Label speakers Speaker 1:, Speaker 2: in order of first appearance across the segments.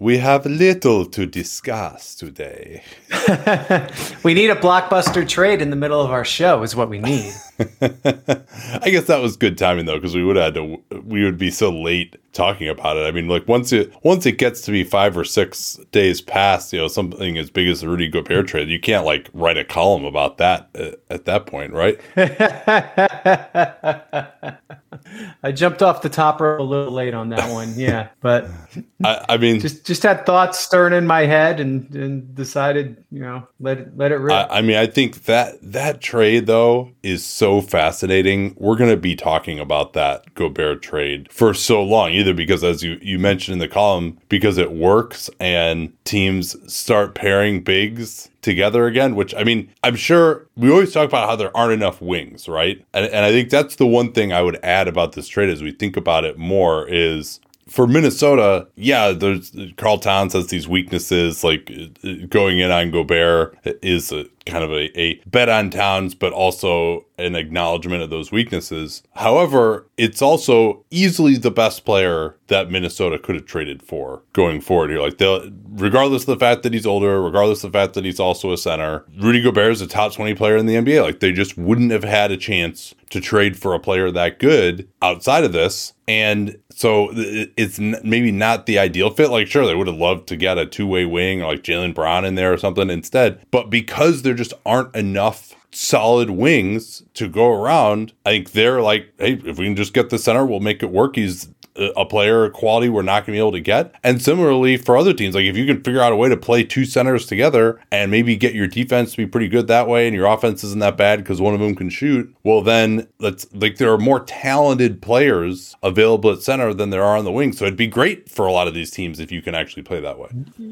Speaker 1: we have little to discuss today.
Speaker 2: we need a blockbuster trade in the middle of our show, is what we need.
Speaker 1: I guess that was good timing though, because we would have to. We would be so late talking about it. I mean, like once it once it gets to be five or six days past, you know, something as big as the Rudy Gobert hmm. trade, you can't like write a column about that at, at that point, right?
Speaker 2: I jumped off the top rope a little late on that one, yeah, but
Speaker 1: I, I mean,
Speaker 2: just just had thoughts stirring in my head and and decided, you know, let it let it rip.
Speaker 1: I, I mean, I think that that trade though is so fascinating. We're going to be talking about that Gobert trade for so long, either because as you you mentioned in the column, because it works and teams start pairing bigs together again, which I mean, I'm sure we always talk about how there aren't enough wings, right? And, and I think that's the one thing I would add about this trade as we think about it more is for Minnesota, yeah, there's Karl Towns has these weaknesses, like going in on Gobert is a, kind of a, a bet on Towns, but also an acknowledgement of those weaknesses. However, it's also easily the best player that Minnesota could have traded for going forward here. Like regardless of the fact that he's older, regardless of the fact that he's also a center, Rudy Gobert is a top 20 player in the NBA. Like they just wouldn't have had a chance to trade for a player that good outside of this. And so it's maybe not the ideal fit. Like, sure, they would have loved to get a two way wing or like Jaylen Brown in there or something instead. But because there just aren't enough solid wings to go around, I think they're like, hey, if we can just get the center, we'll make it work. He's a player quality we're not going to be able to get. And similarly for other teams, like if you can figure out a way to play two centers together and maybe get your defense to be pretty good that way and your offense isn't that bad because one of them can shoot, well, then let's like there are more talented players available at center than there are on the wing. So it'd be great for a lot of these teams if you can actually play that way.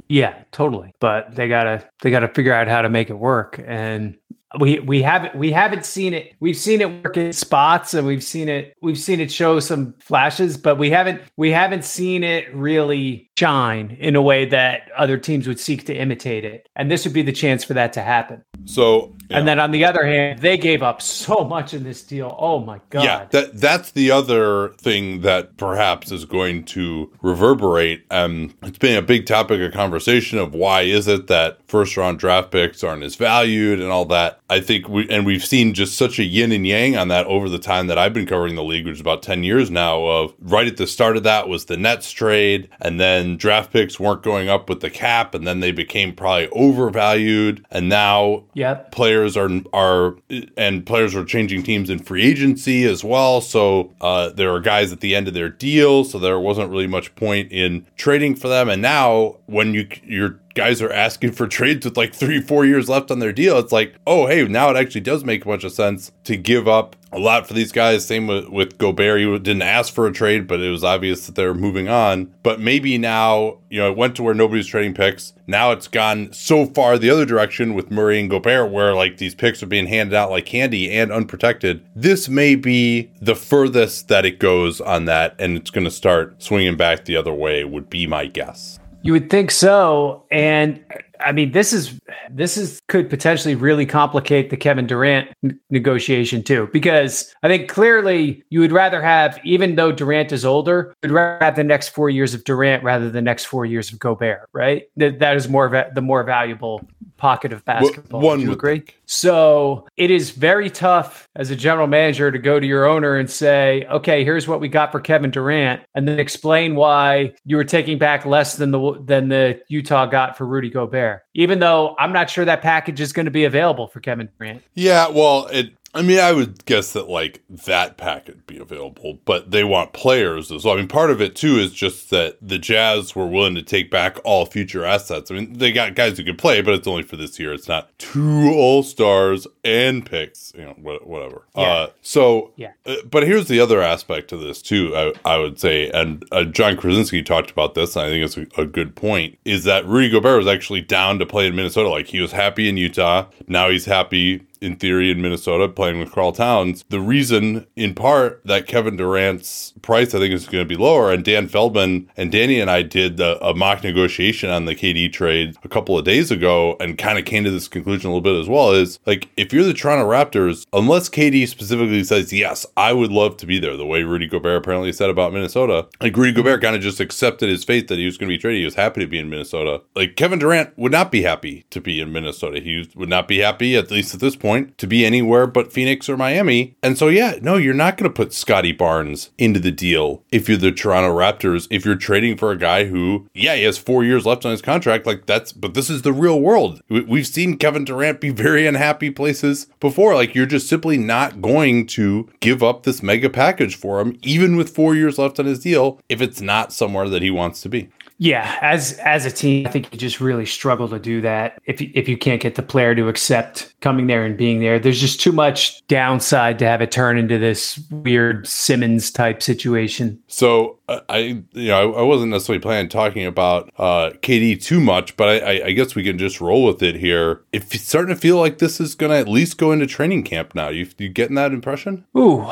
Speaker 2: Yeah, totally. But they gotta they gotta figure out how to make it work. And we we haven't we haven't seen it. We've seen it work in spots and we've seen it we've seen it show some flashes but we haven't we haven't seen it really shine in a way that other teams would seek to imitate it. And this would be the chance for that to happen.
Speaker 1: So
Speaker 2: yeah. and then on the other hand they gave up so much in this deal oh my god
Speaker 1: yeah that that's the other thing that perhaps is going to reverberate um it's been a big topic of conversation of why is it that first round draft picks aren't as valued and all that I think we and we've seen just such a yin and yang on that over the time that I've been covering the league, which is about 10 years now of right at the start of that was the Nets trade and then draft picks weren't going up with the cap and then they became probably overvalued and now
Speaker 2: yep.
Speaker 1: players are are and players are changing teams in free agency as well. So uh, there are guys at the end of their deal, so there wasn't really much point in trading for them and now when you you're guys are asking for trades with like three, four years left on their deal. It's like, oh, hey, now it actually does make a bunch of sense to give up a lot for these guys. Same with, with Gobert. He didn't ask for a trade, but it was obvious that they're moving on. But maybe now, you know, it went to where nobody's trading picks. Now it's gone so far the other direction with Murray and Gobert, where like these picks are being handed out like candy and unprotected. This may be the furthest that it goes on that, and it's going to start swinging back the other way, would be my guess.
Speaker 2: You would think so. And I mean, this is this is could potentially really complicate the Kevin Durant n- negotiation too, because I think clearly you would rather have, even though Durant is older, you'd rather have the next four years of Durant rather than the next four years of Gobert, right? That, that is more va- the more valuable pocket of basketball.
Speaker 1: One
Speaker 2: would agree?
Speaker 1: think.
Speaker 2: So it is very tough as a general manager to go to your owner and say, "Okay, here's what we got for Kevin Durant," and then explain why you were taking back less than the than the Utah got for Rudy Gobert. Even though I'm not sure that package is going to be available for Kevin Durant.
Speaker 1: Yeah, well, it I mean, I would guess that like that packet be available, but they want players as well. I mean, part of it too is just that the Jazz were willing to take back all future assets. I mean, they got guys who could play, but it's only for this year. It's not two All Stars and picks, you know, whatever.
Speaker 2: Yeah.
Speaker 1: Uh, so,
Speaker 2: Yeah.
Speaker 1: uh, but here's the other aspect to this too. I, I would say, and uh, Jon Krawczynski talked about this, and I think it's a, a good point. Is that Rudy Gobert was actually down to play in Minnesota? Like he was happy in Utah. Now he's happy in theory in Minnesota playing with Karl Towns. The reason, in part, that Kevin Durant's price I think is going to be lower, and Dan Feldman and Danny and I did the, a mock negotiation on the KD trade a couple of days ago, and kind of came to this conclusion a little bit as well. Is like if you're the Toronto Raptors, unless KD specifically says yes, I would love to be there, the way Rudy Gobert apparently said about Minnesota. Like Rudy Gobert mm-hmm. kind of just accepted his fate that he was going to be traded. He was happy to be in Minnesota. Like Kevin Durant would not be happy to be in Minnesota. He would not be happy, at least at this point, to be anywhere but Phoenix or Miami. And so, yeah, no, you're not going to put Scottie Barnes into the deal if you're the Toronto Raptors. If you're trading for a guy who, yeah, he has four years left on his contract, like that's, but this is the real world. We- We've seen Kevin Durant be very unhappy places before. Like, you're just simply not going to give up this mega package for him, even with four years left on his deal, if it's not somewhere that he wants to be.
Speaker 2: Yeah, as as a team, I think you just really struggle to do that if you, if you can't get the player to accept coming there and being there. There's just too much downside to have it turn into this weird Simmons type situation.
Speaker 1: So uh, I, you know, I, I wasn't necessarily planning talking about uh, KD too much, but I, I, I guess we can just roll with it here. If it's starting to feel like this is going to at least go into training camp now, you you getting that impression?
Speaker 2: Ooh,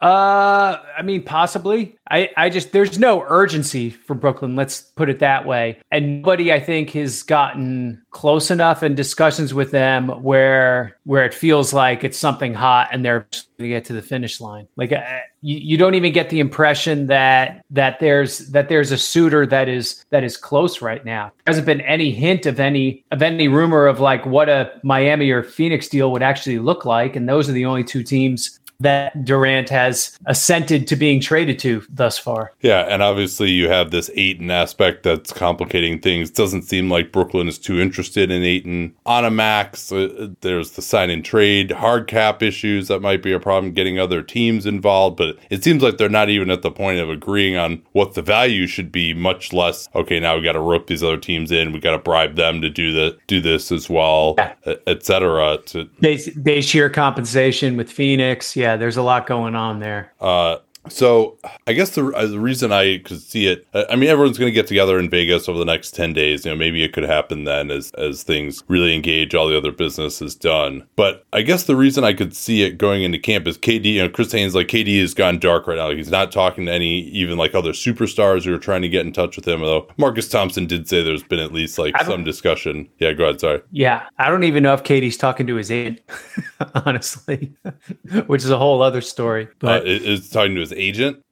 Speaker 2: uh, I mean, possibly. I, I just there's no urgency for Brooklyn. Let's put it that way. And nobody, I think, has gotten close enough in discussions with them where where it feels like it's something hot and they're going to get to the finish line. Like uh, you, you don't even get the impression that that there's that there's a suitor that is that is close right now. There hasn't been any hint of any of any rumor of like what a Miami or Phoenix deal would actually look like. And those are the only two teams that Durant has assented to being traded to thus far.
Speaker 1: Yeah, and obviously you have this Ayton aspect that's complicating things. Doesn't seem like Brooklyn is too interested in Ayton on a max. Uh, there's the sign and trade, hard cap issues that might be a problem. Getting other teams involved, but it seems like they're not even at the point of agreeing on what the value should be. Much less, okay, now we got to rope these other teams in. We got to bribe them to do the do this as well,
Speaker 2: Yeah.
Speaker 1: et cetera. To
Speaker 2: Base, base year compensation with Phoenix. Yeah, there's a lot going on there.
Speaker 1: Uh, so I guess the, uh, the reason I could see it, uh, I mean, everyone's going to get together in Vegas over the next 10 days. You know, maybe it could happen then as, as things really engage, all the other business is done. But I guess the reason I could see it going into camp is KD, you know, Chris Haynes, like KD has gone dark right now. Like, he's not talking to any, even like other superstars who are trying to get in touch with him. Although Marcus Thompson did say there's been at least like some discussion. Yeah, go ahead. Sorry.
Speaker 2: Yeah, I don't even know if KD's talking to his aunt, honestly, which is a whole other story.
Speaker 1: Uh,
Speaker 2: But
Speaker 1: is, is talking to his agent.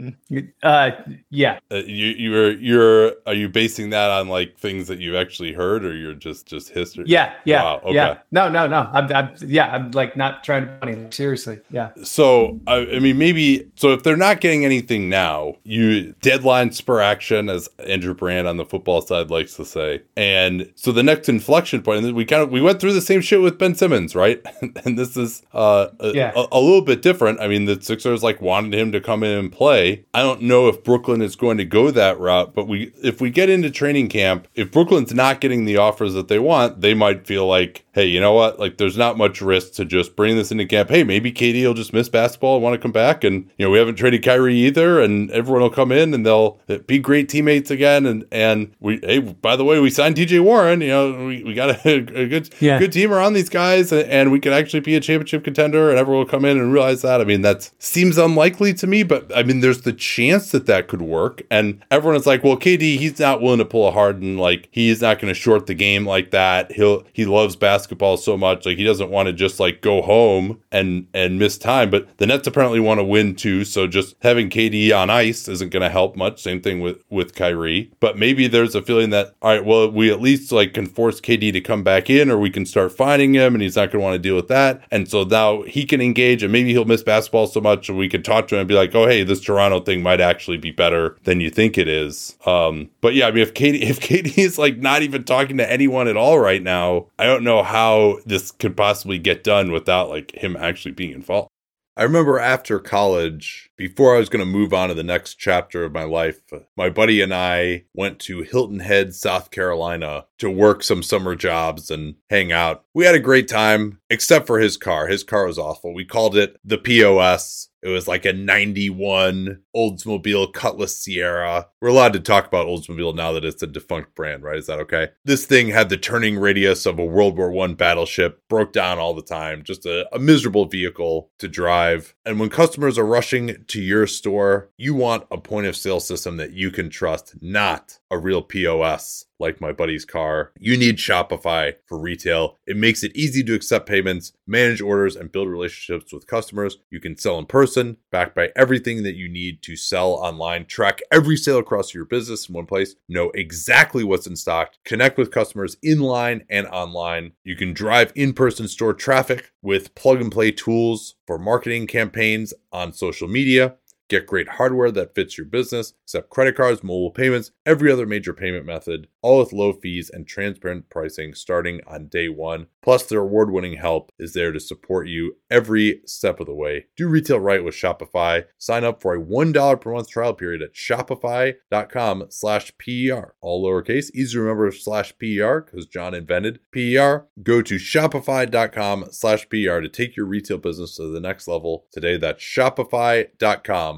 Speaker 2: uh, yeah,
Speaker 1: Uh, you you're you're are you basing that on like things that you've actually heard or you're just just history?
Speaker 2: yeah, yeah,
Speaker 1: Wow, okay.
Speaker 2: yeah. No, no, no. I'm, I'm, yeah, I'm like not trying to be funny. Seriously, yeah.
Speaker 1: So I, I mean maybe so if they're not getting anything now, you deadline spur action as Andrew Brandt on the football side likes to say. And so the next inflection point, and we kind of we went through the same shit with Ben Simmons, right? and this is uh a,
Speaker 2: Yeah.
Speaker 1: a, a little bit different. I mean the Sixers like wanted him to come in and play. I don't know if Brooklyn is going to go that route, but we if we get into training camp, if Brooklyn's not getting the offers that they want, they might feel like, hey, you know what? Like there's not much risk to just bring this into camp. Hey, maybe KD will just miss basketball and want to come back, and you know we haven't traded Kyrie either, and everyone will come in and they'll eh, be great teammates again. And and we hey, by the way, we signed TJ Warren. You know we, we got a, a good
Speaker 2: Yeah.
Speaker 1: good team around these guys, and, and we could actually be a championship contender, and everyone will come in and realize that. I mean that seems unlikely to me, but I mean there's the chance that that could work, and everyone is like, well, KD, he's not willing to pull a Harden, like he's not going to short the game like that. He'll he loves basketball so much, like he doesn't want to just like go home and and miss time. But the Nets apparently want to win too, so just having KD on ice isn't going to help much. Same thing with with Kyrie, but maybe there's a feeling that all right, well, we at least like can force KD to come back in, or we can start finding him, and he's not going to want to deal with that. And so now he can engage, and maybe he'll miss basketball so much, and we can talk to him and be like, oh hey, this Toronto thing might actually be better than you think it is. Um, but yeah, I mean, if KD if KD is like not even talking to anyone at all right now, I don't know how how this could possibly get done without like him actually being involved. I remember after college, before I was going to move on to the next chapter of my life, my buddy and I went to Hilton Head, South Carolina to work some summer jobs and hang out. We had a great time, except for his car. His car was awful. We called it the POS. It was like a 91 Oldsmobile Cutlass Ciera. We're allowed to talk about Oldsmobile now that it's a defunct brand, right? Is that okay? This thing had the turning radius of a World War I battleship, broke down all the time, just a, a miserable vehicle to drive. And when customers are rushing to your store, you want a point of sale system that you can trust, not a real POS like my buddy's car. You need Shopify for retail. It makes it easy to accept payments, manage orders, and build relationships with customers. You can sell in person, backed by everything that you need to sell online. Track every sale across your business in one place. Know exactly what's in stock. Connect with customers in line and online. You can drive in person store traffic with plug and play tools for marketing campaigns on social media. Get great hardware that fits your business, accept credit cards, mobile payments, every other major payment method, all with low fees and transparent pricing starting on day one. Plus, their award winning help is there to support you every step of the way. Do retail right with Shopify. Sign up for a $1 per month trial period at shopify.com slash PER. All lowercase, easy to remember slash PER because John invented PER. Go to shopify.com slash PER to take your retail business to the next level today. That's shopify.com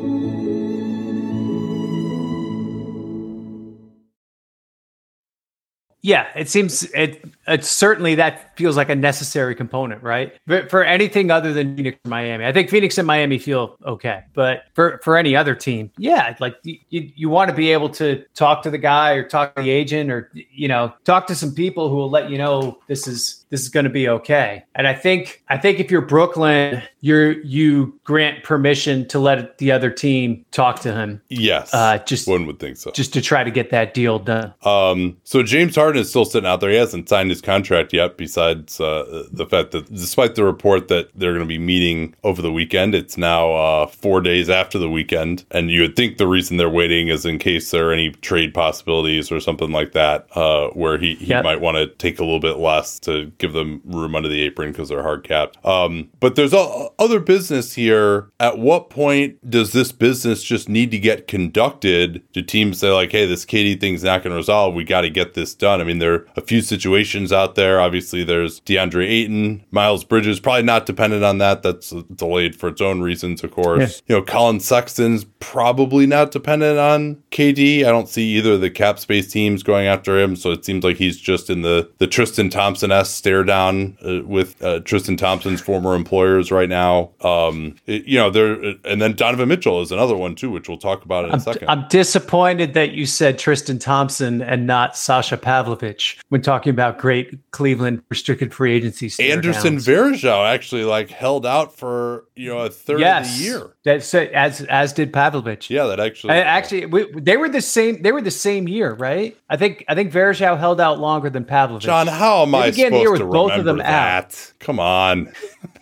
Speaker 2: Yeah, it seems it. It's certainly that feels like a necessary component, right? But for anything other than Phoenix and Miami, I think Phoenix and Miami feel okay. But for for any other team, yeah, like you you want to be able to talk to the guy or talk to the agent or you know talk to some people who will let you know this is this is going to be okay. And I think I think if you're Brooklyn, you're you grant permission to let the other team talk to him.
Speaker 1: Yes.
Speaker 2: Uh, just
Speaker 1: one would think so.
Speaker 2: just to try to get that deal done.
Speaker 1: Um, so James Harden is still sitting out there. He hasn't signed his contract yet. Besides uh, the fact that, despite the report that they're going to be meeting over the weekend, it's now uh, four days after the weekend, and you would think the reason they're waiting is in case there are any trade possibilities or something like that, uh, where he, he
Speaker 2: Yep.
Speaker 1: might want to take a little bit less to give them room under the apron because they're hard capped. Um, but there's other business here. At what point does this business just need to get conducted? Do teams say like, "Hey, this KD thing's not going to resolve. We got to get this done." I mean, there are a few situations out there. Obviously, there's DeAndre Ayton, Miles Bridges, probably not dependent on that. That's delayed for its own reasons, of course. You know, Collin Sexton's probably not dependent on KD. I don't see either of the cap space teams going after him, so it seems like he's just in the the Tristan Thompson s stare down uh, with uh, Tristan Thompson's former employers right now. Um, it- you know, there and then Donovan Mitchell is another one too, which we'll talk about in a
Speaker 2: I'm,
Speaker 1: second.
Speaker 2: I'm disappointed that you said Tristan Thompson and not Sasha Pavlovich when talking about great Cleveland restricted free agency.
Speaker 1: Anderson. Varejão actually like held out for you know a third
Speaker 2: yes,
Speaker 1: of the year.
Speaker 2: That's as as did Pavlovich.
Speaker 1: Yeah, that actually
Speaker 2: actually, we, they were the same. They were the same year, right? I think I think Varejão held out longer than Pavlovich.
Speaker 1: John, how am
Speaker 2: They
Speaker 1: I
Speaker 2: began
Speaker 1: supposed
Speaker 2: the year with
Speaker 1: to
Speaker 2: both of them out.
Speaker 1: that? Come on.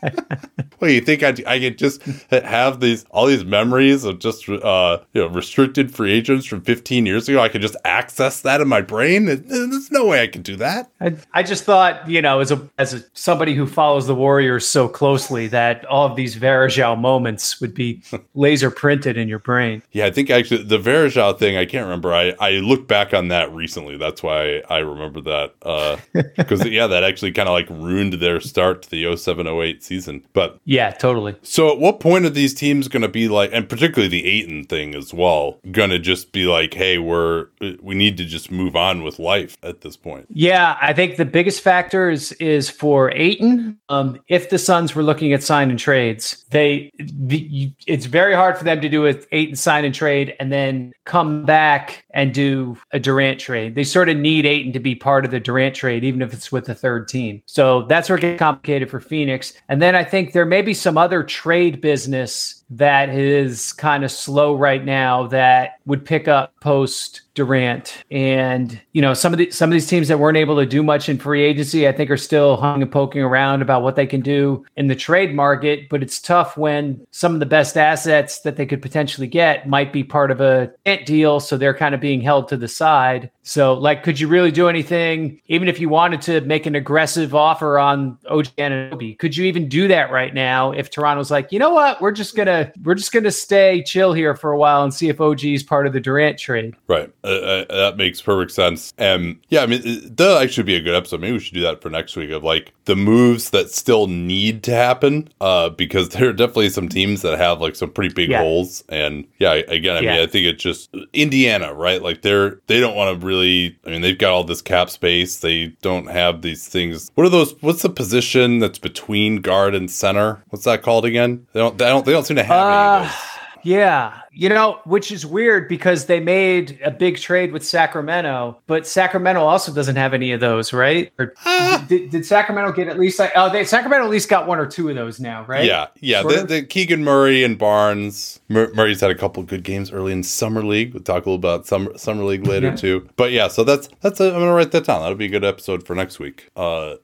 Speaker 1: Well, you think I, I could just have these all these memories of just uh, you know restricted free agents from 15 years ago? I could just access that in my brain. There's no way I could do that.
Speaker 2: I, I just thought, you know, as a as a, somebody who follows the Warriors so closely, that all of these Varejão moments would be laser printed in your brain.
Speaker 1: Yeah, I think actually the Varejão thing, I can't remember. I, I looked back on that recently. That's why I remember that. Because, yeah, that actually kind of like ruined their start to the 07 08 season. But
Speaker 2: Yeah, totally.
Speaker 1: so at what point are these teams going to be like, and particularly the Ayton thing as well, going to just be like, hey, we're, we need to just move on with life at this point?
Speaker 2: Yeah, I think the biggest factor is is for Ayton. Um, if the Suns were looking at sign and trades, they the, you, it's very hard for them to do a Ayton sign and trade and then come back and do a Durant trade. They sort of need Ayton to be part of the Durant trade, even if it's with the third team. So that's where it gets complicated for Phoenix. And then I think there may be some other trade business that is kind of slow right now that would pick up post Durant. And, you know, some of the some of these teams that weren't able to do much in free agency, I think are still hung and poking around about what they can do in the trade market. But it's tough when some of the best assets that they could potentially get might be part of a deal. So they're kind of being held to the side. So, like, could you really do anything, even if you wanted to make an aggressive offer on OG Anunoby? Could you even do that right now if Toronto's like, you know what, we're just gonna we're just gonna stay chill here for a while and see if OG is part of the Durant trade?
Speaker 1: Right, uh, uh, that makes perfect sense. And yeah, I mean, that actually be a good episode. Maybe we should do that for next week of like the moves that still need to happen, uh, because there are definitely some teams that have like some pretty big yeah. holes. And yeah, again, I yeah. mean, I think it's just Indiana, right? Like they're they don't want to really really. I mean, they've got all this cap space. They don't have these things. What are those? What's the position that's between guard and center? What's that called again? They don't. They don't. They don't seem to have uh.
Speaker 2: Yeah, you know, which is weird because they made a big trade with Sacramento, but Sacramento also doesn't have any of those, right? Or uh, did, did, Sacramento get at least like oh, they Sacramento at least got one or two of those now, right?
Speaker 1: Yeah, yeah. The, the, Keegan Murray and Barnes. Mur- Murray's had a couple good games early in summer league. We'll talk a little about summer summer league later yeah. too. But yeah, so that's that's. A, I'm gonna write that down. That'll be a good episode for next week. Uh,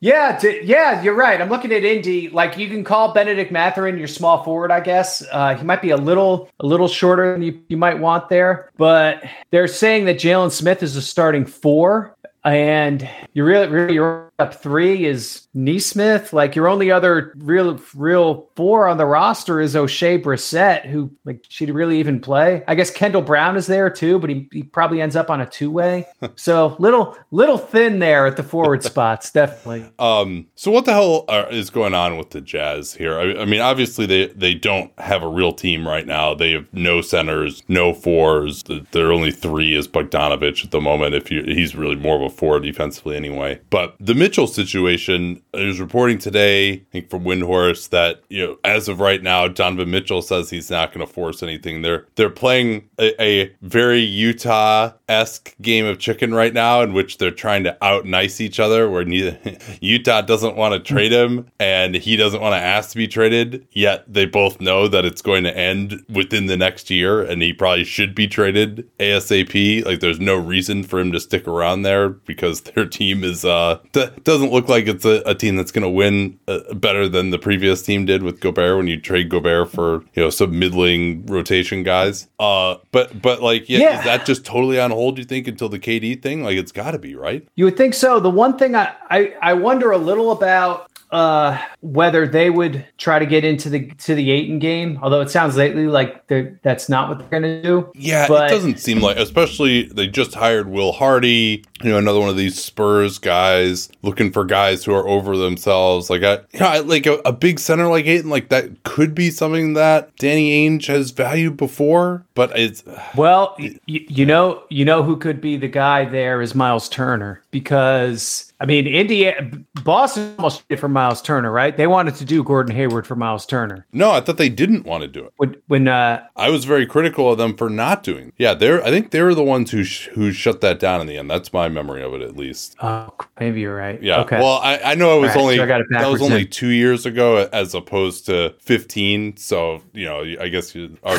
Speaker 2: yeah, yeah, you're right. I'm looking at Indy. Like you can call Bennedict Mathurin your small forward, I guess. Uh, he might be a little a little shorter than you, you might want there, but they're saying that Jalen Smith is a starting four, and you're really, really you're up three is Nesmith. Like your only other real real four on the roster is Oshae Brissett, who like she'd really even play. I guess Kendall Brown is there too, but he, he probably ends up on a two way. so little little thin there at the forward spots, definitely.
Speaker 1: Um. So what the hell are, is going on with the Jazz here? I, I, mean, obviously they they don't have a real team right now. They have no centers, no fours. Their only three is Bogdanovich at the moment. If you he's really more of a four defensively anyway. But the Mitchell situation is reporting today, I think from Windhorst, that you know as of right now, Donovan Mitchell says he's not going to force anything. They're they're playing a, a very Utah esque game of chicken right now, in which they're trying to out nice each other. Where neither Utah doesn't want to trade him, and he doesn't want to ask to be traded. Yet they both know that it's going to end within the next year, and he probably should be traded asap. Like there's no reason for him to stick around there because their team is uh doesn't look like it's a, a team that's going to win uh, better than the previous team did with Gobert when you trade Gobert for you know some middling rotation guys. Uh, but but like yeah, yeah. is that just totally on hold? You think until the KD thing? Like it's got to be right.
Speaker 2: You would think so. The one thing I, I I wonder a little about uh, whether they would try to get into the to the Ayton game. Although it sounds lately like that's not what they're going to do.
Speaker 1: Yeah, but, it doesn't seem like. Especially they just hired Will Hardy. You know, another one of these Spurs guys looking for guys who are over themselves. Like a you know, like a, a big center like Ayton, like that could be something that Danny Ainge has valued before. But it's
Speaker 2: well, it, y- you know, you know who could be the guy there is Miles Turner because I mean, Indiana, Boston almost did for Miles Turner, right? They wanted to do Gordon Hayward for Miles Turner.
Speaker 1: No, I thought they didn't want to do it.
Speaker 2: When, when uh,
Speaker 1: I was very critical of them for not doing. It. Yeah, they're. I think they were the ones who sh- who shut that down in the end. That's my memory of it, at least.
Speaker 2: Oh, maybe you're right.
Speaker 1: Yeah. Okay. Well, I, I know it was right, only so that was only two years ago as opposed to fifteen. So you know, I guess our,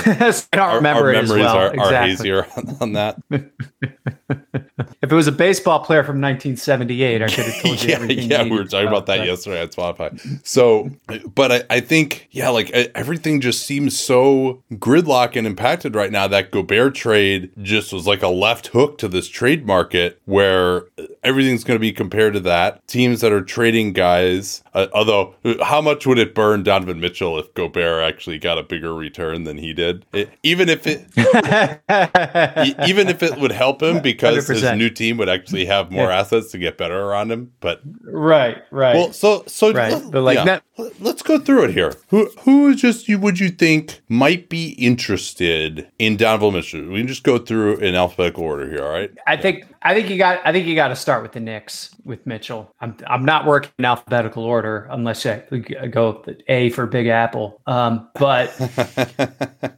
Speaker 1: our, our memories well. are, exactly. are hazier on, on that.
Speaker 2: if it was a baseball player from 1978, I could have told you
Speaker 1: yeah,
Speaker 2: everything.
Speaker 1: Yeah, we were talking about that, that yesterday at Spotify. So, but I, I think, yeah, like everything just seems so gridlock and impacted right now. That Gobert trade just was like a left hook to this trade market where where everything's going to be compared to that. Teams that are trading guys, uh, although how much would it burn Donovan Mitchell if Gobert actually got a bigger return than he did? It, even if it, even if it would help him because 100%. his new team would actually have more yeah. assets to get better around him. But
Speaker 2: right, right.
Speaker 1: Well, so so right. but like yeah. let's go through it here. Who who just you would you think might be interested in Donovan Mitchell? We can just go through in alphabetical order here. All right.
Speaker 2: I think I think you got I think you got to start with the Knicks with Mitchell. I'm I'm not working in alphabetical order unless I go A for Big Apple. Um, but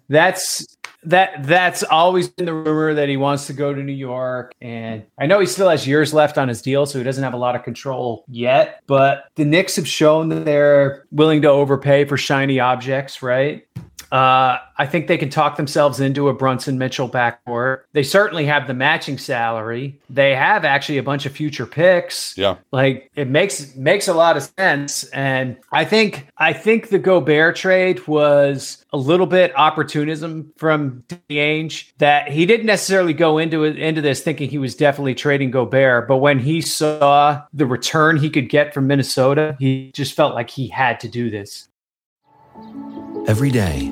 Speaker 2: that's that that's always been the rumor that he wants to go to New York. And I know he still has years left on his deal, so he doesn't have a lot of control yet. But the Knicks have shown that they're willing to overpay for shiny objects, right? Uh, I think they can talk themselves into a Brunson Mitchell backcourt. They certainly have the matching salary. They have actually a bunch of future picks.
Speaker 1: Yeah,
Speaker 2: like it makes makes a lot of sense. And I think I think the Gobert trade was a little bit opportunism from Ainge that he didn't necessarily go into it into this thinking he was definitely trading Gobert, but when he saw the return he could get from Minnesota, he just felt like he had to do this.
Speaker 3: Every day,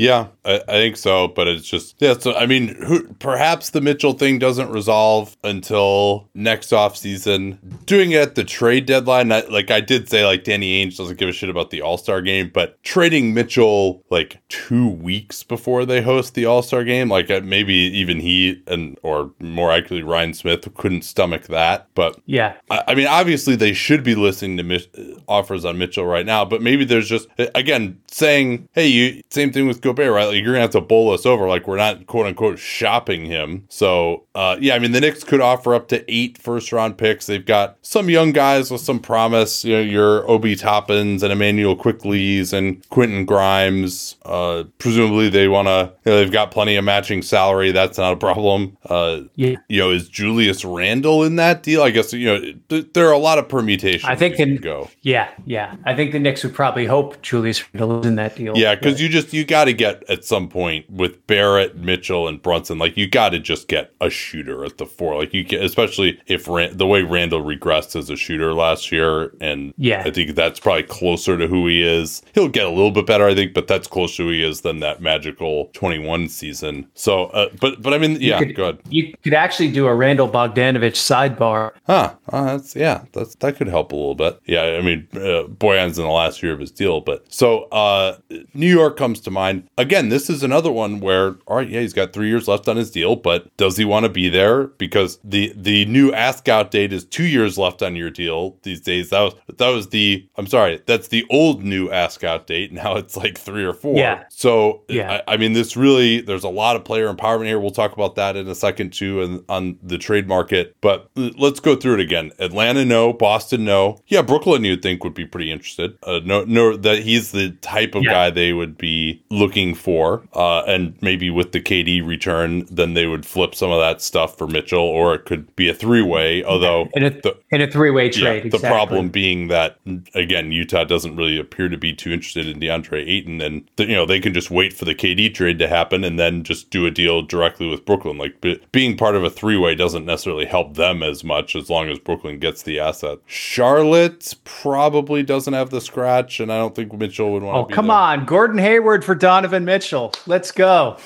Speaker 1: Yeah, I, I, think so, but it's just yeah. So I mean, who, perhaps the Mitchell thing doesn't resolve until next off season. Doing it at the trade deadline, I, like I did say, like Danny Ainge doesn't give a shit about the All Star game, but trading Mitchell like two weeks before they host the All Star game, like uh, maybe even he and or more accurately Ryan Smith couldn't stomach that. But
Speaker 2: yeah,
Speaker 1: I, I mean, obviously they should be listening to Mi- offers on Mitchell right now, but maybe there's just again saying, hey, you same thing with Gobert, right? Like you're gonna have to bowl us over. Like we're not quote unquote shopping him. So uh, yeah, I mean the Knicks could offer up to eight first round picks. They've got some young guys with some promise. You know, your Obi Toppins and Immanuel Quickley's and Quentin Grimes. Uh, presumably they want to. You know, they've got plenty of matching salary. That's not a problem. Uh, yeah. You know, is Julius Randle in that deal? I guess you know th- there are a lot of permutations.
Speaker 2: I think
Speaker 1: can go.
Speaker 2: Yeah, yeah. I think the Knicks would probably hope Julius Randle is in that deal.
Speaker 1: Yeah, because you just you got to get at some point with Barrett, Mitchell, and Brunson. Like you got to just get a shooter at the four. Like you can, especially if Rand, the way Randle regressed as a shooter last year, and
Speaker 2: yeah,
Speaker 1: I think that's probably closer to who he is. He'll get a little bit better, I think, but that's closer to who he is than that magical twenty one season. So, uh, but but I mean, yeah,
Speaker 2: could,
Speaker 1: go ahead.
Speaker 2: You could actually do a Randle Bogdanovich sidebar.
Speaker 1: Huh? Uh, that's yeah, that's that could help a little bit. Yeah, I mean, uh, Bojan's in the last year of his deal, but so uh, New York comes to mind again. This is another one where all right, yeah, he's got three years left on his deal, but does he want to be there? Because the the new ask out date is two years left on your deal these days. That was that was the I'm sorry, that's the old new ask out date. Now it's like three or four.
Speaker 2: Yeah.
Speaker 1: So
Speaker 2: yeah,
Speaker 1: I, I mean, this really there's a lot of player empowerment here. We'll talk about that in a second too, and on the trade market. But let's go through it again. Atlanta, no. Boston, no. Yeah, Brooklyn, you'd think would be pretty interested. Uh, no, no, that he's the type of yeah. guy they would be looking for. Uh, and maybe with the KD return, then they would flip some of that stuff for Mitchell, or it could be a three way. Although
Speaker 2: in a,
Speaker 1: the,
Speaker 2: in a three way trade,
Speaker 1: yeah, the problem being that again, Utah doesn't really appear to be too interested in DeAndre Ayton, and the, you know they can just wait for the KD trade to happen and then just do a deal directly with Brooklyn. Like b- being part of a three way doesn't necessarily help them as much as long as Brooklyn gets the asset. Charlotte probably doesn't have the scratch, and I don't think Mitchell would want.
Speaker 2: Oh, come
Speaker 1: there.
Speaker 2: on, Gordon Hayward for Donovan Mitchell. Let's go.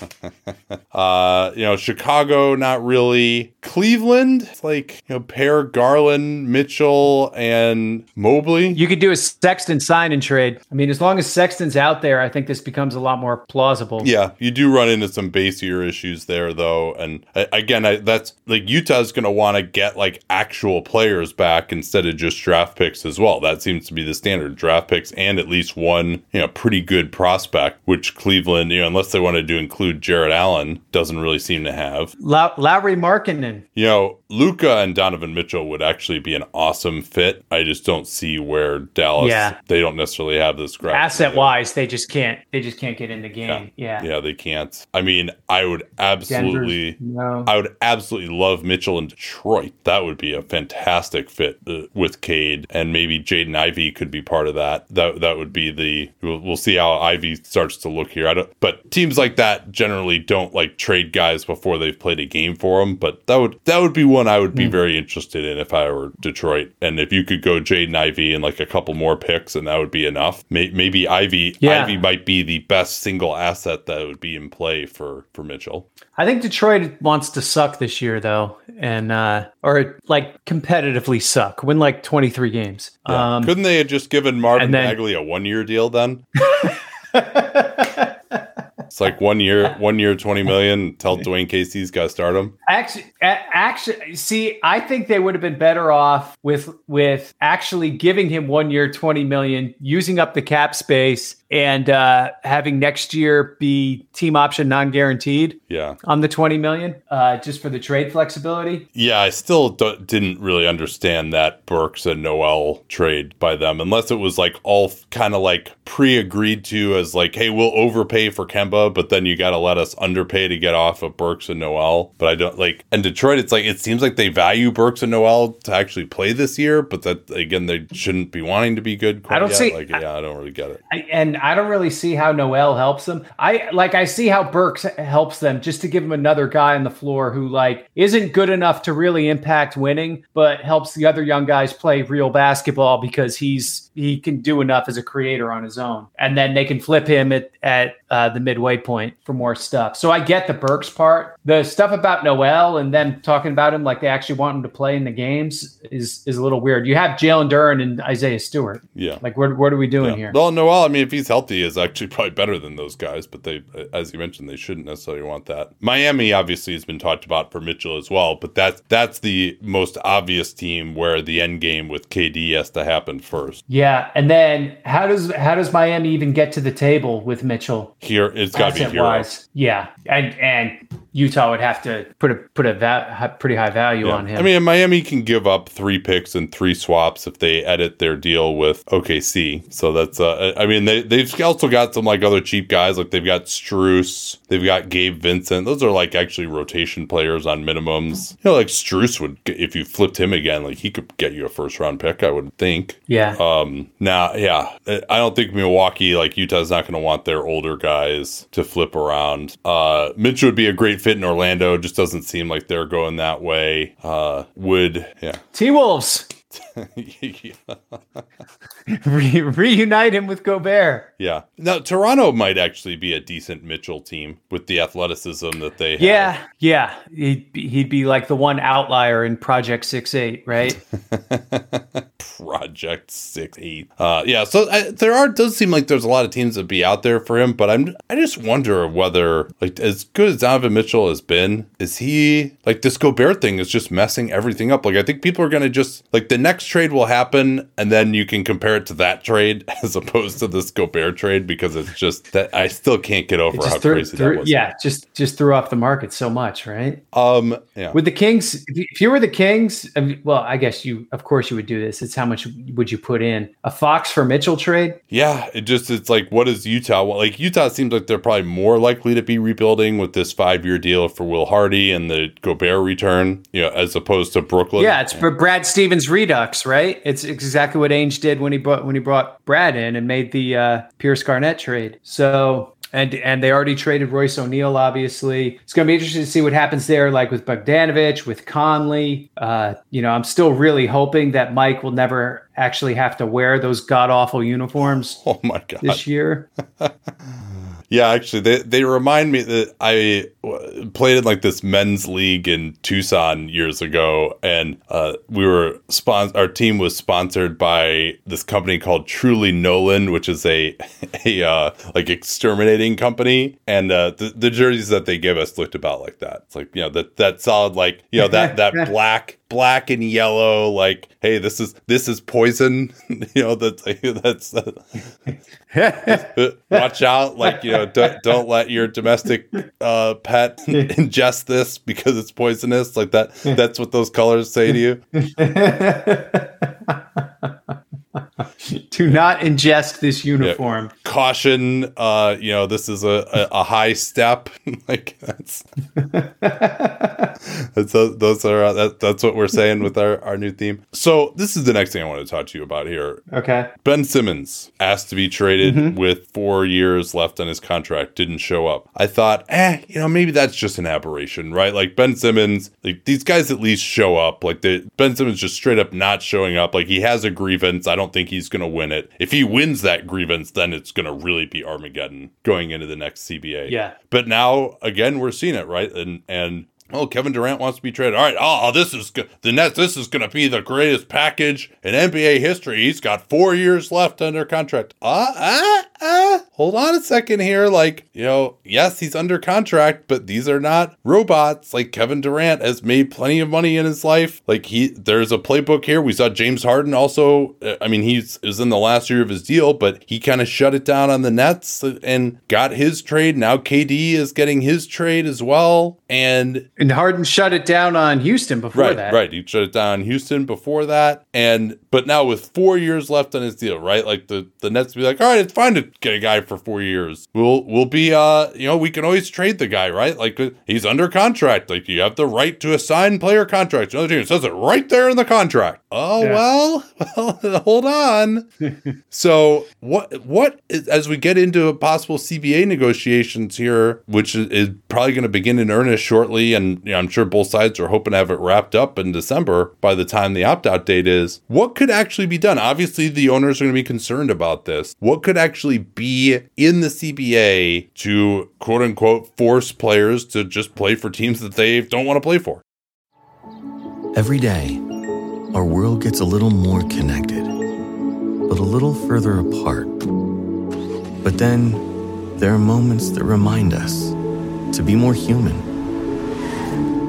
Speaker 1: uh, you know, Chicago, not really. Cleveland, it's like you know, pair Garland, Mitchell, and Mobley.
Speaker 2: You could do a Sexton sign and trade. I mean, as long as Sexton's out there, I think this becomes a lot more plausible.
Speaker 1: Yeah, you do run into some basier issues there, though, and again, I, that's like Utah's going to want to get like actual players back instead of just draft picks as well. That seems to be the standard: draft picks and at least one, you know, pretty good prospect, which Cleveland, you know, unless they wanted to include Jarrett Allen, doesn't really seem to have.
Speaker 2: Low- Lauri Markkanen.
Speaker 1: You know, Luka and Donovan Mitchell would actually be an awesome fit. I just don't see where Dallas.
Speaker 2: Yeah.
Speaker 1: they don't necessarily have this grab.
Speaker 2: Asset wise, they just can't. They just can't get in the game. Yeah.
Speaker 1: Yeah, they can't. I mean, I would absolutely.
Speaker 2: No.
Speaker 1: I would absolutely love Mitchell in Detroit. That would be a fantastic fit uh, with Cade, and maybe Jaden Ivey could be part of that. That that would be the. We'll, we'll see how Ivey starts to look here. I don't, but teams like that generally don't like trade guys before they've played a game for them. But that would that would be one I would be very interested in if I were Detroit. And if you could go Jaden Ivey and like a couple more picks, and that would be enough. May, maybe Ivey
Speaker 2: Yeah.
Speaker 1: Ivey might be the best single asset that would be in play for for Mitchell.
Speaker 2: I think Detroit wants to suck this year, though, and uh, or like competitively suck, win like twenty three games. Um,
Speaker 1: Couldn't they have just given Marvin
Speaker 2: and then-
Speaker 1: Bagley a one year deal then? it's like one year, one year, twenty million. Tell Dwane Casey's got to start him.
Speaker 2: Actually, actually, see, I think they would have been better off with with actually giving him one year, twenty million, using up the cap space, and uh, having next year be team option non guaranteed
Speaker 1: Yeah,
Speaker 2: on the twenty million, uh, just for the trade flexibility.
Speaker 1: yeah. I still d- didn't really understand that Burks and Noel trade by them, unless it was like all kind of like pre agreed to as like, hey, we'll overpay for Kemba, but then you got to let us underpay to get off of Burks and Noel. But I don't like, and Detroit, it's like it seems like they value Burks and Noel to actually play this year, but that again, they shouldn't be wanting to be good. quite
Speaker 2: I don't
Speaker 1: yet.
Speaker 2: see-
Speaker 1: Like, yeah, I don't really get it.
Speaker 2: I, and I don't really see how Noel helps them. I like I see how Burks helps them just to give them another guy on the floor who like isn't good enough to really impact winning, but helps the other young guys play real basketball because he's he can do enough as a creator on his own. And then they can flip him at at uh, the midway point for more stuff. So I get the Burks part. The stuff about Noel and them talking about him like they actually want him to play in the games is is a little weird. You have Jalen Duren and Isaiah Stewart.
Speaker 1: Yeah.
Speaker 2: Like what what are we doing
Speaker 1: Yeah.
Speaker 2: here?
Speaker 1: Well, Noel, I mean, if he's healthy, is actually probably better than those guys. But they, as you mentioned, they shouldn't necessarily want that. Miami obviously has been talked about for Mitchell as well, but that's that's the most obvious team where the end game with KD has to happen first.
Speaker 2: Yeah, and then how does how does Miami even get to the table with Mitchell?
Speaker 1: Here, it's got to be hero.
Speaker 2: wise? Yeah, and and Utah would have to put a put a va- pretty high value
Speaker 1: Yeah.
Speaker 2: on him.
Speaker 1: I mean, Miami can give up three picks and three swaps if they edit their deal with OKC. So that's, uh, I mean, they, they've also got some like other cheap guys. Like they've got Strus, they've got Gabe Vincent. Those are like actually rotation players on minimums. You know, like Strus would, if you flipped him again, like he could get you a first round pick, I would think.
Speaker 2: yeah,
Speaker 1: Um, now, yeah, I don't think Milwaukee, like Utah's not going to want their older guys to flip around. Uh, Mitch would be a great fit in Orlando. Just doesn't seem like they're going that way. Uh, would, yeah.
Speaker 2: T Wolves Re- reunite him with Gobert.
Speaker 1: yeah. Now, Toronto might actually be a decent Mitchell team with the athleticism that they have.
Speaker 2: Yeah, yeah, he'd be, he'd be like the one outlier in Project Six Eight, right?
Speaker 1: Project Six Eight. Uh, yeah, so I, there are does seem like there's a lot of teams that be out there for him, but I'm I just wonder whether like as good as Donovan Mitchell has been, is he like this Gobert thing is just messing everything up? Like I think people are gonna just like the next trade will happen, and then you can compare it to that trade as opposed to this Gobert trade because it's just that I still can't get over how
Speaker 2: threw,
Speaker 1: crazy
Speaker 2: threw-
Speaker 1: that was.
Speaker 2: yeah, just just threw off the market so much, right?
Speaker 1: Um. Yeah.
Speaker 2: With the Kings, if you, were the Kings, well, I guess you, of course, you would do this. It's how much would you put in a Fox for Mitchell trade?
Speaker 1: Yeah, it just it's like what is Utah want? Like Utah seems like they're probably more likely to be rebuilding with this five year deal for Will Hardy and the Gobert return, you know, as opposed to Brooklyn.
Speaker 2: Yeah, it's for Brad Stevens Redux, right? It's exactly what Ainge did when he brought when he brought Brad in and made the uh, Pierce Garnett trade. So. And, and they already traded Royce O'Neale, obviously. It's going to be interesting to see what happens there, like with Bogdanovich, with Conley. Uh, you know, I'm still really hoping that Mike will never actually have to wear those god awful uniforms
Speaker 1: Oh my god.
Speaker 2: this year.
Speaker 1: Yeah, actually, they they remind me that I w- played in like this men's league in Tucson years ago, and uh, we were spon- Our team was sponsored by this company called Truly Nolen, which is a a uh, like exterminating company, and uh, the the jerseys that they give us looked about like that. It's like you know that that solid like you know that that black black and yellow. Like, hey, this is this is poison. you know, that's that's. Uh, watch out! Like, you know, don't don't let your domestic uh, pet ingest this because it's poisonous. Like that. That's what those colors say to you.
Speaker 2: Do not ingest this uniform.
Speaker 1: Yeah. Caution, uh, you know, this is a, a, a high step. like that's, that's those are uh, that, that's what we're saying with our, our new theme. So this is the next thing I want to talk to you about here.
Speaker 2: Okay.
Speaker 1: Ben Simmons asked to be traded mm-hmm. with four years left on his contract, didn't show up. I thought, eh, you know, maybe that's just an aberration, right? Like Ben Simmons, like these guys at least show up. Like the Ben Simmons just straight up not showing up. Like he has a grievance. I don't think he's gonna win it. If he wins that grievance, then it's going to really be Armageddon going into the next CBA.
Speaker 2: Yeah.
Speaker 1: But now again, we're seeing it right, and and oh, Kevin Durant wants to be traded. All right, oh, this is. The Nets. This is going to be the greatest package in NBA history. He's got four years left under contract. Ah, ah, ah. Hold on a second here. Like, you know, yes, he's under contract, but these are not robots. Like Kevin Durant has made plenty of money in his life. Like he, there's a playbook here. We saw James Harden also. Uh, I mean, he's is in the last year of his deal, but he kind of shut it down on the Nets and got his trade. Now KD is getting his trade as well, and
Speaker 2: and Harden shut it down on Houston before
Speaker 1: right,
Speaker 2: that.
Speaker 1: Right, right. he shut it down on Houston before that, and but now with four years left on his deal, right? Like the the Nets be like, all right, it's fine to get a guy for four years. We'll we'll be uh you know we can always trade the guy, right? Like uh, he's under contract. Like you have the right to assign player contracts. Another team says it right there in the contract. Oh yeah. well, well, hold on. so what what as we get into a possible CBA negotiations here, which is probably going to begin in earnest shortly, and you know, I'm sure both sides are hoping to have it wrapped up in December by the time the opt out date is. What could actually be done? Obviously, the owners are going to be concerned about this. What could actually be in the CBA to quote unquote force players to just play for teams that they don't want to play for?
Speaker 3: Every day, our world gets a little more connected, but a little further apart. But then, there are moments that remind us to be more human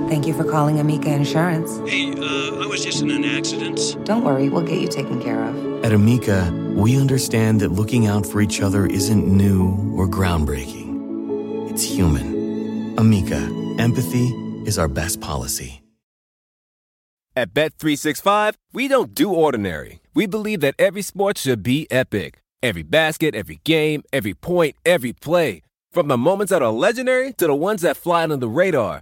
Speaker 4: Thank you for calling Amica Insurance.
Speaker 5: Hey, uh, I was just in an accident.
Speaker 4: Don't worry, we'll get you taken care of.
Speaker 3: At Amica, we understand that looking out for each other isn't new or groundbreaking. It's human. Amica, empathy is our best policy.
Speaker 6: At Bet365, we don't do ordinary. We believe that every sport should be epic. Every basket, every game, every point, every play. From the moments that are legendary to the ones that fly under the radar.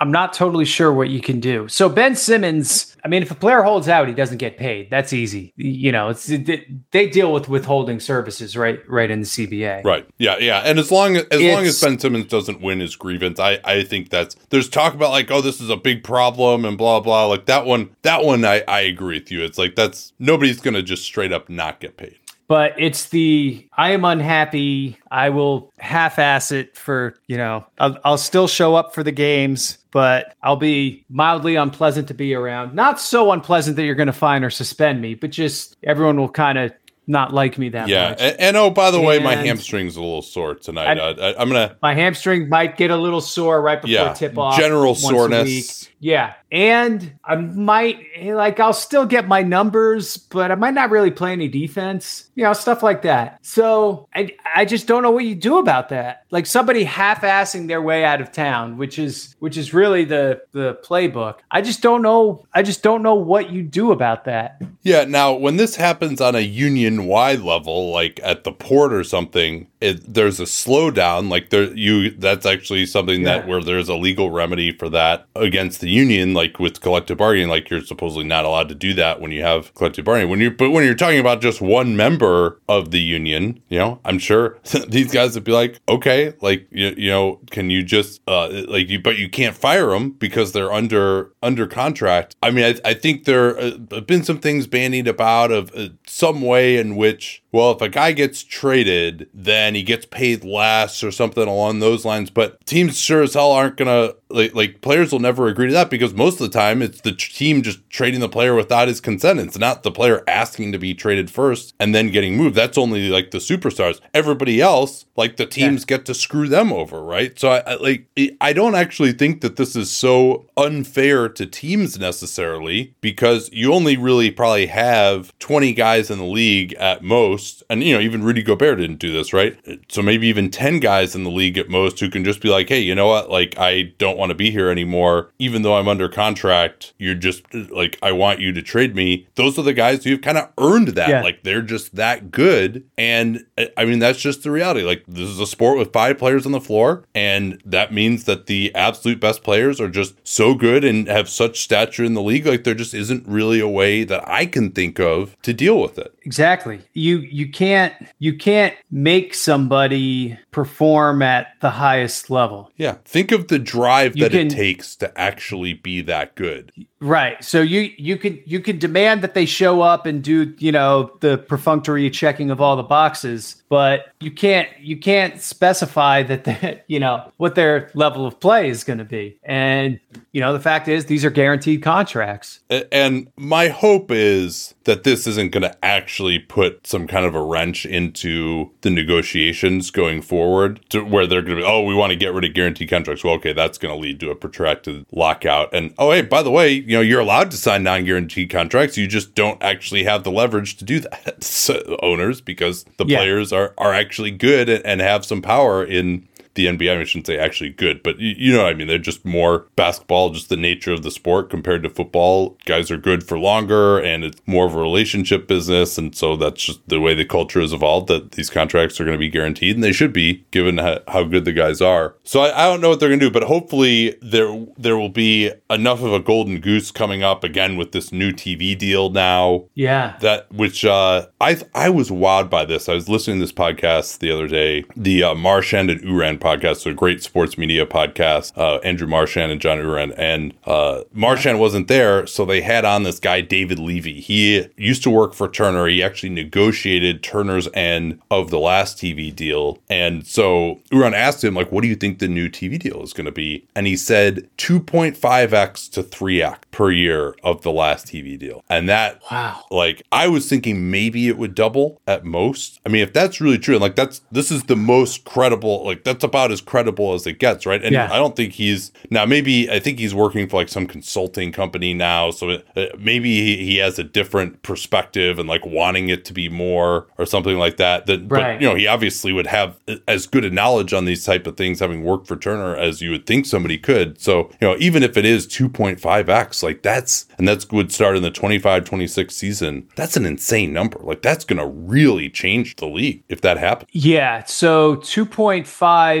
Speaker 2: I'm not totally sure what you can do. So Ben Simmons, I mean, if a player holds out, he doesn't get paid. That's easy. You know, it's they deal with withholding services right, right in the CBA.
Speaker 1: Right. Yeah. Yeah. And as long as as it's, long as Ben Simmons doesn't win his grievance, I I think that's there's talk about like, oh, this is a big problem and blah blah. Like that one, that one, I I agree with you. It's like that's nobody's gonna just straight up not get paid
Speaker 2: but it's the I am unhappy. I will half-ass it for you know. I'll, I'll, still show up for the games, but I'll be mildly unpleasant to be around. Not so unpleasant that you're going to fine or suspend me, but just everyone will kind of not like me that
Speaker 1: yeah.
Speaker 2: much.
Speaker 1: Yeah, and, and, oh, by the and way, my hamstring's a little sore tonight. I, uh, am gonna.
Speaker 2: My hamstring might get a little sore right before yeah, tip off.
Speaker 1: General soreness.
Speaker 2: Yeah, and I might like I'll still get my numbers, but I might not really play any defense. You know, stuff like that. So I I just don't know what you do about that. Like somebody half-assing their way out of town, which is which is really the the playbook. I just don't know. I just don't know what you do about that.
Speaker 1: Yeah. Now, when this happens on a union-wide level, like at the port or something, it, there's a slowdown. Like there, you that's actually something yeah. that where there's a legal remedy for that against the union, like with collective bargaining, like you're supposedly not allowed to do that when you have collective bargaining. When you but when you're talking about just one member of the union, you know, I'm sure these guys would be like, okay, like you, you know, can you just uh like you, but you can't fire them because they're under under contract. I mean, I, I think there uh, have been some things bandied about of uh, some way in which well, if a guy gets traded, then he gets paid less or something along those lines. But teams sure as hell aren't gonna like, like players will never agree to that because most of the time it's the team just trading the player without his consent. It's not the player asking to be traded first and then getting moved. That's only like the superstars. Everybody else, like the teams yeah. get to screw them over, right? So I, I like I don't actually think that this is so unfair to teams necessarily because you only really probably have 20 guys in the league at most. And you know, even Rudy Gobert didn't do this, right? So maybe even 10 guys in the league at most who can just be like, "Hey, you know what? Like I don't want to be here anymore even though I'm under contract. You're just like I want you to trade me." Those are the guys who've kind of earned that. Yeah. Like they're just that good. And I mean, that's just the reality. Like this is a sport with five players on the floor and that means that the absolute best players are just so good and have such stature in the league like there just isn't really a way that I can think of to deal with it.
Speaker 2: Exactly. You you can't you can't make somebody perform at the highest level.
Speaker 1: Yeah. Think of the drive you that can, it takes to actually be that good.
Speaker 2: Right. So you you can you can demand that they show up and do, you know, the perfunctory checking of all the boxes, but you can't you can't specify that that, you know, what their level of play is going to be. And you know, the fact is these are guaranteed contracts.
Speaker 1: And my hope is that this isn't going to actually put some kind of a wrench into the negotiations going forward to where they're going to be, oh, we want to get rid of guaranteed contracts. Well, okay, that's going to lead to a protracted lockout. And oh, hey, by the way, you know, you're allowed to sign non-guaranteed contracts. You just don't actually have the leverage to do that, so, owners, because the yeah. players are are actually good and have some power in the NBA. I shouldn't say actually good, but you, you know what I mean. They're just more basketball, just the nature of the sport compared to football. Guys are good for longer, and it's more of a relationship business, and so that's just the way the culture has evolved. That these contracts are going to be guaranteed, and they should be, given how, how good the guys are. So I, I don't know what they're going to do, but hopefully there there will be enough of a golden goose coming up again with this new TV deal now.
Speaker 2: Yeah,
Speaker 1: that which uh, I I was wowed by this. I was listening to this podcast the other day, the uh, Marchand and Ourand podcast podcast, so great sports media podcast. Uh, Andrew Marchand and John Ourand, and uh, Marchand wasn't there, so they had on this guy David Levy. He used to work for Turner. He actually negotiated Turner's end of the last TV deal, and so Ourand asked him like, "What do you think the new TV deal is going to be?" And he said 2.5x to 3x per year of the last TV deal, and that
Speaker 2: wow,
Speaker 1: like I was thinking maybe it would double at most. I mean, if that's really true, like that's this is the most credible, like that's about about as credible as it gets, right? And yeah. I don't think he's now. Maybe I think he's working for like some consulting company now, so it, uh, maybe he, he, has a different perspective and like wanting it to be more or something like that. That, right. but you know, he obviously would have as good a knowledge on these type of things, having worked for Turner, as you would think somebody could. So you know, even if it is two point five x, like that's and that's would start in the 25-26 season. That's an insane number. Like that's going to really change the league if that happens.
Speaker 2: Yeah. So two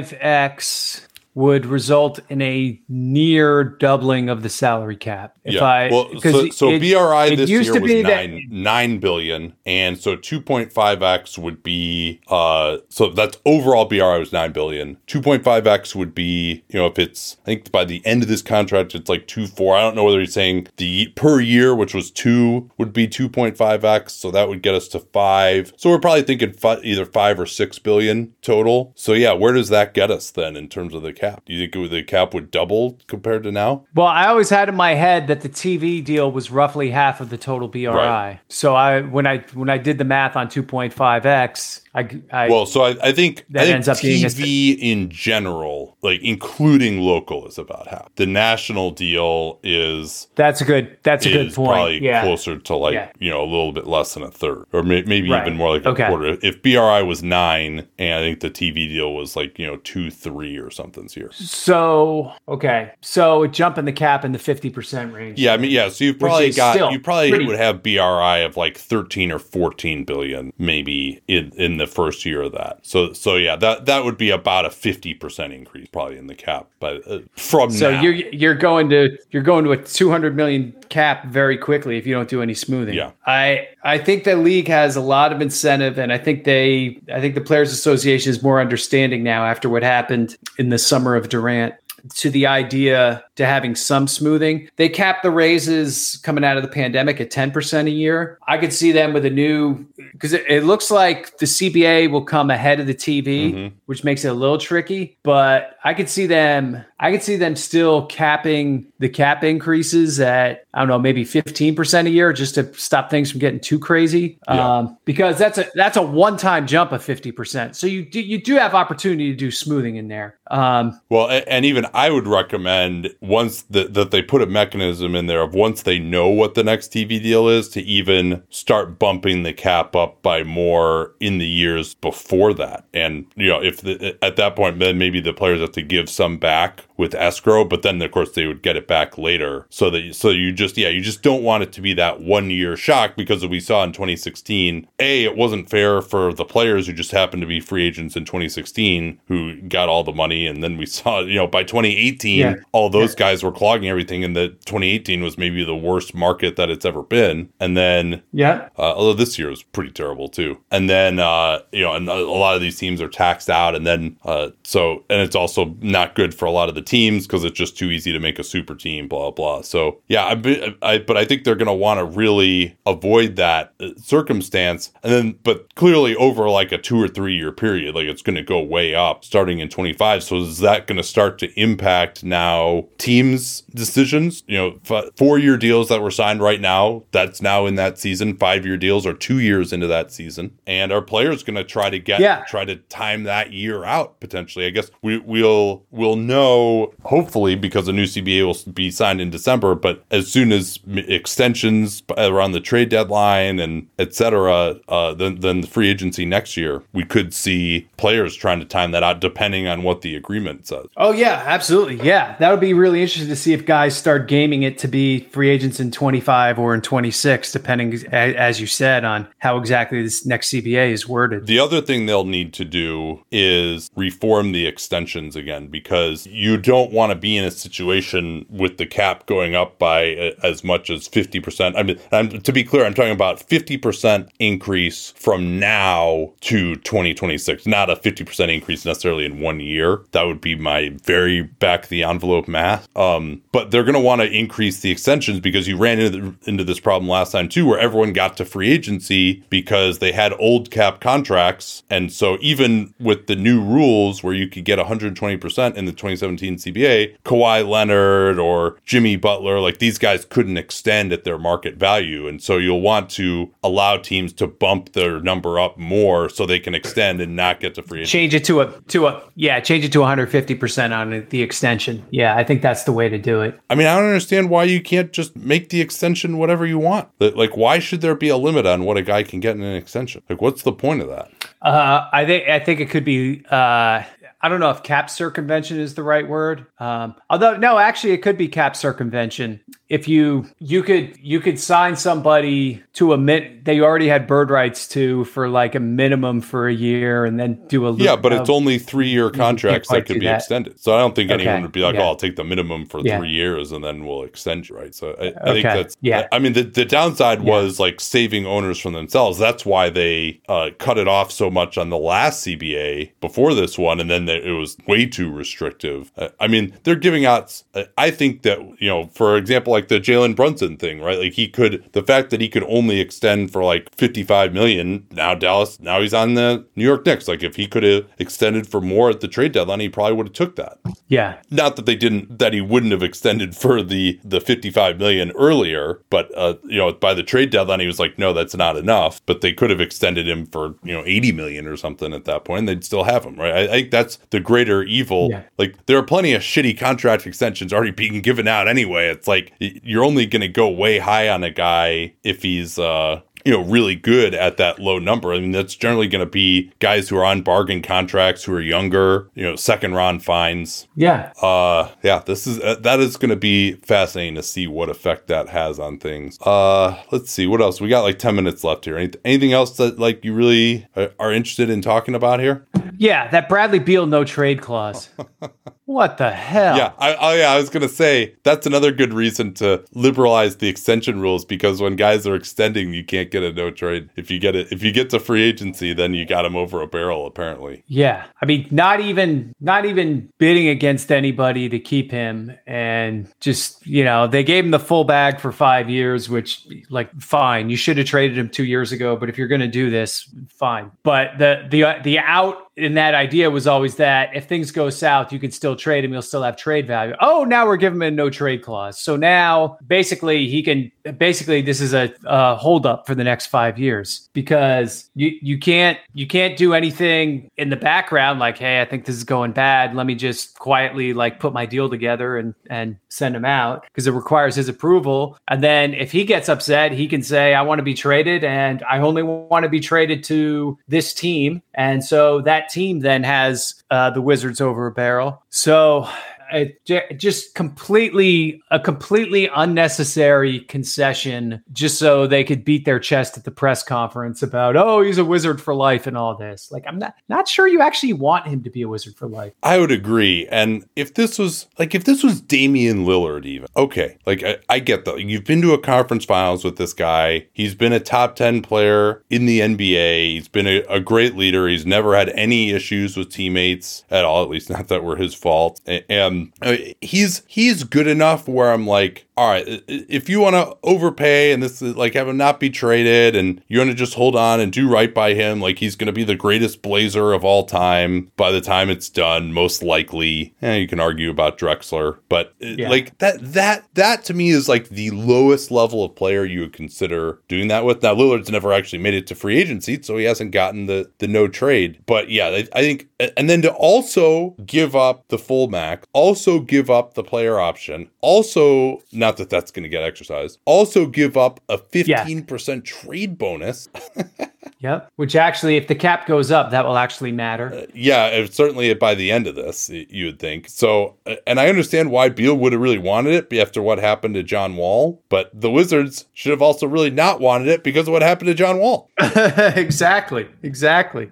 Speaker 2: point five X would result in a near doubling of the salary cap. If yeah. I
Speaker 1: well, so, so it, BRI this year was nine that, nine billion, and so two point five x would be uh so that's overall BRI was nine billion. Two point five x would be you know if it's I think by the end of this contract it's like two four. I don't know whether he's saying the per year which was two would be two point five x, so that would get us to five. So we're probably thinking fi- either five or six billion total. So yeah, where does that get us then in terms of the cap? Cap? Do you think the cap would double compared to now?
Speaker 2: Well, I always had in my head that the TV deal was roughly half of the total BRI. Right. So I when I when I did the math on 2.5x, I, I,
Speaker 1: well, so I, I think that I think ends up being TV in general, like including local, is about half. The national deal is
Speaker 2: that's a good that's a good point. Probably
Speaker 1: yeah. closer to like yeah. you know a little bit less than a third, or may, maybe right. even more like a quarter. If BRI was nine, and I think the TV deal was like you know two three or something's here.
Speaker 2: So okay, so jump in the cap in the fifty percent range.
Speaker 1: Yeah, I mean yeah. So you probably got you probably pretty, would have BRI of like thirteen or fourteen billion maybe in in the first year of that. So so yeah, that that would be about a 50% increase probably in the cap but uh, from
Speaker 2: So
Speaker 1: now.
Speaker 2: you're you're going to you're going to a 200 million cap very quickly if you don't do any smoothing.
Speaker 1: Yeah.
Speaker 2: I I think the league has a lot of incentive and I think they I think the players association is more understanding now after what happened in the summer of Durant to the idea to having some smoothing. They capped the raises coming out of the pandemic at 10% a year. I could see them with a new because it, it, looks like the CBA will come ahead of the TV, mm-hmm. which makes it a little tricky. But I could see them. I could see them still capping the cap increases at I don't know maybe fifteen percent a year, just to stop things from getting too crazy. Yeah. Um, because that's a that's a one time jump of fifty percent. So you do, you do have opportunity to do smoothing in there.
Speaker 1: Um, well, and even I would recommend once that that they put a mechanism in there of once they know what the next TV deal is to even start bumping the cap up by more in the years before that. And you know, if the, at that point, then maybe the players have to give some back with escrow, but then of course they would get it back later. So that so you just yeah, you just don't want it to be that one year shock because we saw in 2016, a it wasn't fair for the players who just happened to be free agents in 2016 who got all the money, and then we saw you know by 2018 yeah. all those yeah. guys were clogging everything, and the 2018 was maybe the worst market that it's ever been. And then
Speaker 2: yeah,
Speaker 1: uh, although this year was pretty terrible too. And then uh, you know, and a lot of these teams are taxed out, and then uh, so and it's also not good for a lot of the teams because it's just too easy to make a super team, blah blah. So yeah, I, I but I think they're going to want to really avoid that uh, circumstance, and then but clearly over like a two or three year period, like it's going to go way up starting in 25. So is that going to start to impact now teams' decisions? You know, f- four year deals that were signed right now, that's now in that season. Five year deals are two years into that season, and our players going to try to get yeah. try to time that year out potentially. I guess we we'll we'll know hopefully because the new CBA will be signed in December. But as soon as extensions around the trade deadline and etc., uh, then then the free agency next year, we could see players trying to time that out depending on what the agreement says.
Speaker 2: Oh yeah, absolutely. Yeah, that would be really interesting to see if guys start gaming it to be free agents in 25 or in 26, depending as you said on how exactly this next CBA is worded.
Speaker 1: The other thing they'll need to do is reform the extensions again because you don't want to be in a situation with the cap going up by uh, as much as 50%. I mean, I'm, to be clear, I'm talking about 50% increase from now to 2026, not a 50% increase necessarily in one year. That would be my very back the envelope math. Um, but they're going to want to increase the extensions because you ran into, the, into this problem last time too, where everyone got to free agency because they had old cap contracts. And so even with the new rules where you could get 120% in the 2017 CBA, Kawhi Leonard or Jimmy Butler, like these guys couldn't extend at their market value. And so you'll want to allow teams to bump their number up more so they can extend and not get to free
Speaker 2: agency. Change it to a to a yeah, change it to 150% on the extension. Yeah, I think that's the way to do it.
Speaker 1: I mean, I don't understand why you can't just make the extension whatever you want. Like why should there be a limit on what a guy can get in an extension? Like what's the point of that?
Speaker 2: Uh, I think I think it could be uh, I don't know if cap circumvention is the right word. Um, although no, actually, it could be cap circumvention if you you could you could sign somebody to a min they already had bird rights to for like a minimum for a year and then do a
Speaker 1: yeah but it's only three year contracts that could be that. extended so i don't think okay. anyone would be like yeah. oh i'll take the minimum for yeah. three years and then we'll extend you right so i, I okay. think that's yeah i mean the, the downside yeah. was like saving owners from themselves that's why they uh, cut it off so much on the last cba before this one and then it was way too restrictive uh, i mean they're giving out i think that you know for example like the Jalen Brunson thing, right? Like he could, the fact that he could only extend for like 55 million. Now Dallas, now he's on the New York Knicks. Like if he could have extended for more at the trade deadline, he probably would have took that.
Speaker 2: Yeah.
Speaker 1: Not that they didn't, that he wouldn't have extended for the the 55 million earlier, but uh, you know, by the trade deadline, he was like, no, that's not enough. But they could have extended him for you know 80 million or something at that point. And they'd still have him, right? I, I think that's the greater evil. Yeah. Like there are plenty of shitty contract extensions already being given out anyway. It's like you're only going to go way high on a guy if he's uh you know really good at that low number. I mean that's generally going to be guys who are on bargain contracts who are younger, you know, second round fines.
Speaker 2: Yeah.
Speaker 1: Uh yeah, this is uh, that is going to be fascinating to see what effect that has on things. Uh let's see what else. We got like 10 minutes left here. Anyth- anything else that like you really are interested in talking about here?
Speaker 2: Yeah, that Bradley Beal no trade clause. What the hell?
Speaker 1: Yeah, I, oh yeah, I was gonna say that's another good reason to liberalize the extension rules because when guys are extending, you can't get a no trade. If you get it, if you get to free agency, then you got him over a barrel. Apparently,
Speaker 2: Yeah, I mean, not even not even bidding against anybody to keep him, and just you know, they gave him the full bag for five years, which like fine, you should have traded him two years ago. But if you're going to do this, fine. But the the the out in that idea was always that if things go south, you can still trade him. You'll still have trade value. Oh, now we're giving him a no trade clause. So now basically he can basically this is a, a hold up for the next five years because you you can't you can't do anything in the background like hey I think this is going bad. Let me just quietly like put my deal together and and send him out because it requires his approval. And then if he gets upset, he can say I want to be traded and I only want to be traded to this team. And so that team then has uh, the Wizards over a barrel. So it just completely a completely unnecessary concession just so they could beat their chest at the press conference about oh he's a wizard for life and all this like i'm not not sure you actually want him to be a wizard for life
Speaker 1: I would agree. And if this was like if this was Damian Lillard, even okay, like I, I get that you've been to a conference finals with this guy. He's been a top ten player in the NBA. He's been a, a great leader. He's never had any issues with teammates at all. At least not that were his fault. A- And uh, he's he's good enough where I'm like, all right, if you want to overpay and this is like have him not be traded, and you want to just hold on and do right by him, like he's going to be the greatest Blazer of all time by the time it's done, most likely. Eh, you can argue about Drexler, but uh,
Speaker 2: Yeah.
Speaker 1: like that that that to me is like the lowest level of player you would consider doing that with. Now Lillard's never actually made it to free agency, so he hasn't gotten the the no trade. But yeah, I, I think, and then to also give up the full max, also give up the player option, also not that that's going to get exercised, also give up a fifteen percent trade bonus.
Speaker 2: yep which actually if the cap goes up that will actually matter
Speaker 1: Yeah, certainly by the end of this, you would think. So, uh, and I understand why Beal would have really wanted it after what happened to John Wall, but the Wizards should have also really not wanted it because of what happened to John Wall.
Speaker 2: exactly exactly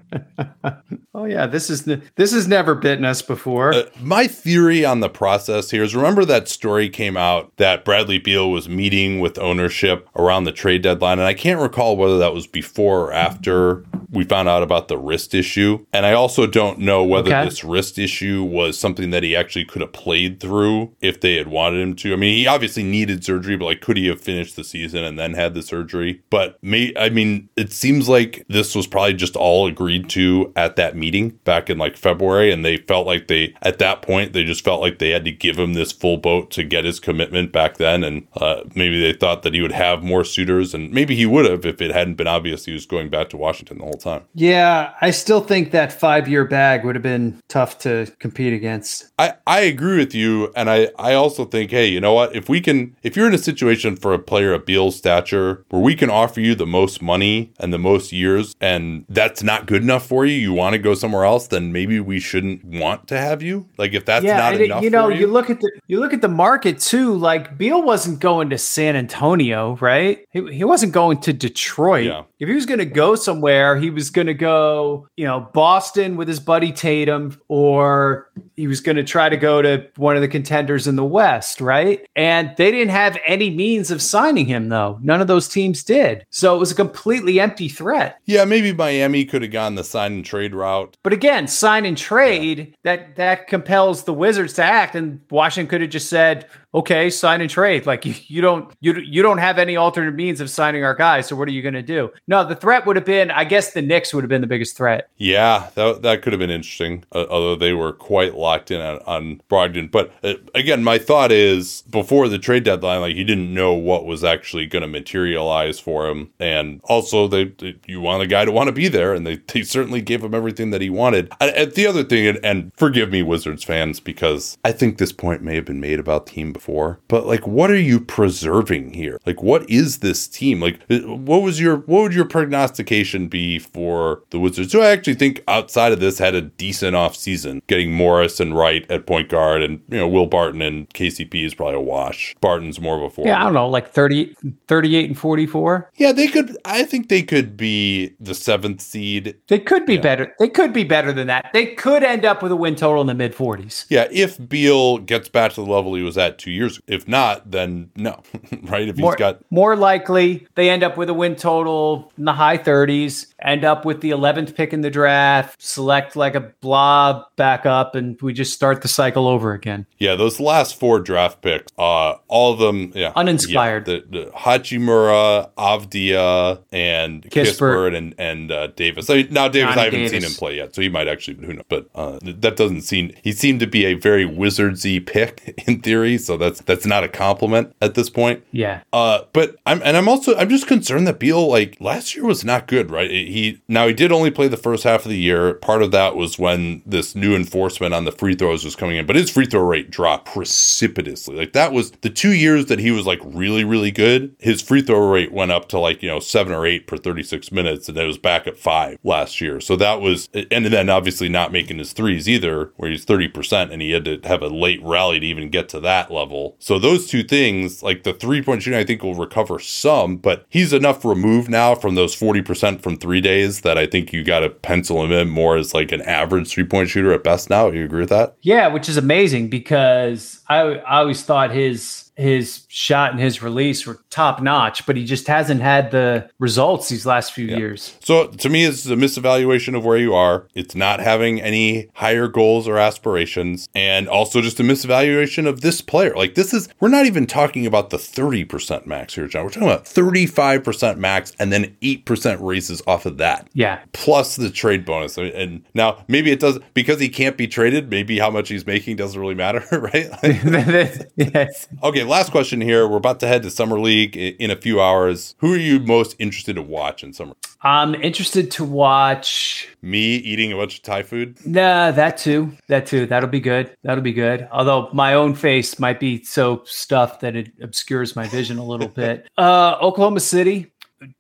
Speaker 2: oh yeah this is this has never bitten us before
Speaker 1: Uh, my theory on the process here is remember that story came out that Bradley Beal was meeting with ownership around the trade deadline, and I can't recall whether that was before or after after we found out about the wrist issue. And I also don't know whether
Speaker 2: Okay.
Speaker 1: this wrist issue was something that he actually could have played through if they had wanted him to. I mean, he obviously needed surgery, but like, could he have finished the season and then had the surgery? But me, I mean, it seems like this was probably just all agreed to at that meeting back in like February, and they felt like they at that point they just felt like they had to give him this full boat to get his commitment back then, and uh, maybe they thought that he would have more suitors, and maybe he would have if it hadn't been obvious he was going back to Washington the whole time.
Speaker 2: yeah i still think that five year bag would have been tough to compete against
Speaker 1: I, I agree with you. And I, I also think, hey, you know what? If we can, if you're in a situation for a player of Beal's stature where we can offer you the most money and the most years, and that's not good enough for you, you want to go somewhere else, then maybe we shouldn't want to have you. Like, if that's not
Speaker 2: and it- you know, you.
Speaker 1: you.
Speaker 2: look at the you look at the market too. Like Beal wasn't going to San Antonio, right? He, he wasn't going to Detroit.
Speaker 1: Yeah.
Speaker 2: If he was going to go somewhere, he was going to go, you know, Boston with his buddy Tatum, or he was going to try to go to one of the contenders in the West, right? And they didn't have any means of signing him, though. None of those teams did. So it was a completely empty threat.
Speaker 1: yeah, maybe Miami could have gone the sign and trade route.
Speaker 2: But again, sign and trade that that compels the Wizards to act, and Washington could have just said, "Okay, sign and trade." Like you, you don't you you don't have any alternate means of signing our guy, so what are you going to do? No, the threat would have been, I guess, the Knicks would have been the biggest threat.
Speaker 1: Yeah, that, that could have been interesting, uh, although they were quite locked in on, on Brogdon. But uh, again, my thought is before the trade deadline, like you didn't know what was actually going to materialize for him. And also, they, they- you want a guy to want to be there, and they, they certainly gave him everything that he wanted. And, and the other thing, and, and forgive me, Wizards fans, because I think this point may have been made about team before. But like, what are you preserving here? Like, what is this team? Like, uh, what was your what would your prognostication be for the Wizards? So I actually think outside of this had a decent off season, getting Morris and Wright at point guard, and you know Will Barton and KCP is probably a wash. Barton's more of a forward.
Speaker 2: Yeah, I don't know, like 30, 38 and 44.
Speaker 1: Yeah, they could. I think they could be the seventh seed.
Speaker 2: They could be better. They could be better than that. They could end up with a win total in the mid 40s.
Speaker 1: Yeah, if Beal gets back to the level he was at two years. ago. If not, then no, right? If
Speaker 2: More,
Speaker 1: he's got
Speaker 2: more likely, they end up with a win total in the high 30s, end up with the 11th pick in the draft, select like a blob back up, and we just start the cycle over again.
Speaker 1: yeah, those last four draft picks, uh, all of them, yeah,
Speaker 2: Uninspired.
Speaker 1: Yeah, the, the Hachimura, Avdija, and
Speaker 2: Kispert.
Speaker 1: Kispert, and and uh, Davis. I mean, now Davis,
Speaker 2: Johnny
Speaker 1: I haven't
Speaker 2: Davis.
Speaker 1: seen him play yet, so he might actually. Who knows? But uh, that doesn't seem. He seemed to be a very wizardsy pick in theory, so that's that's not a compliment at this point.
Speaker 2: Yeah.
Speaker 1: Uh, but I'm and I'm also I'm just concerned that Beal like last year was not good, right? He now he did only play the first half of the year. Part of that was when this new enforcement on the free throws was coming in, but his free throw rate dropped precipitously. Like that was the two years that he was like really really good. His free throw rate went up to like you know seven or eight per 36 minutes, and it was back at five last year. So that was and then obviously not making his threes either, where he's 30 percent, and he had to have a late rally to even get to that level. So those two things, like the three point shooting, I think will recover some, but he's enough removed now from those 40% from three days that I think you got to pencil him in more as like an average three point shooter at best now. You agree with that?
Speaker 2: Yeah, which is amazing because I, I always thought his his shot and his release were top notch, but he just hasn't had the results these last few years.
Speaker 1: So to me, it's a misevaluation of where you are. It's not having any higher goals or aspirations, and also just a misevaluation of this player. Like this is, we're not even talking about the 30% max here, John. We're talking about 35% max and then 8% raises off of that.
Speaker 2: Yeah.
Speaker 1: plus the trade bonus. And now maybe it does because he can't be traded. Maybe how much he's making doesn't really matter, right?
Speaker 2: yes.
Speaker 1: okay, last question here. We're about to head to summer league in a few hours. Who are you most interested to watch in summer?
Speaker 2: I'm interested to watch.
Speaker 1: Me eating a bunch of Thai food.
Speaker 2: Nah, that too. That too. That'll be good. That'll be good. Although my own face might be so stuffed that it obscures my vision a little bit. Uh, Oklahoma City.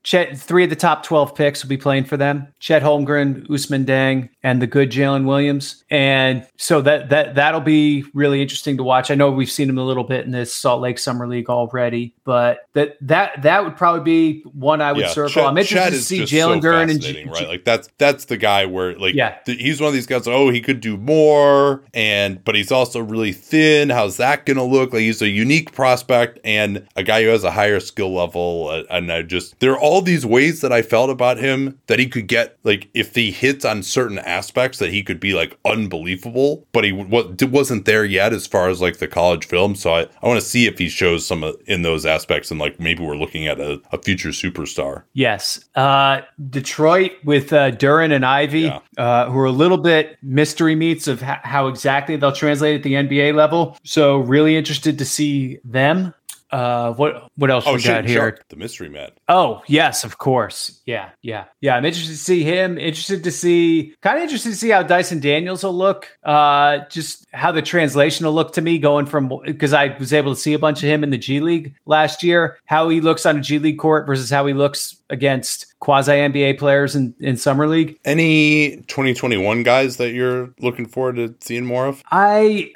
Speaker 2: Chet, three of the top 12 picks will be playing for them. Chet Holmgren, Ousmane Dieng, and the good Jalen Williams. And so that that that'll be really interesting to watch. I know we've seen him a little bit in this Salt Lake Summer League already, but that that that would probably be one I would circle.
Speaker 1: Chet-
Speaker 2: I'm interested to see Jalen
Speaker 1: so
Speaker 2: Duren and
Speaker 1: right? Like that's that's the guy where like
Speaker 2: Yeah.
Speaker 1: th- he's one of these guys. Oh, he could do more, and but he's also really thin. How's that going to look? Like he's a unique prospect and a guy who has a higher skill level. uh, And I just there are all these ways that I felt about him that he could get like if he hits on certain aspects that he could be like unbelievable, but he wa- wasn't there yet as far as like the college film. So I, I want to see if he shows some of, in those aspects and like maybe we're looking at a, a future superstar.
Speaker 2: Yes. Uh, Detroit with uh, Duren and Ivey,
Speaker 1: Yeah.
Speaker 2: uh, who are a little bit mystery meats of h- how exactly they'll translate at the NBA level. So, really interested to see them. Uh, what what else we got here?
Speaker 1: The mystery man.
Speaker 2: Oh, yes, of course. Yeah, yeah, yeah. I'm interested to see him. Interested to see, kind of interested to see how Dyson Daniels will look. Uh, just how the translation will look to me going from because I was able to see a bunch of him in the G League last year. How he looks on a G League court versus how he looks against quasi NBA players in in summer league.
Speaker 1: Any 2021 guys that you're looking forward to seeing more of?
Speaker 2: I,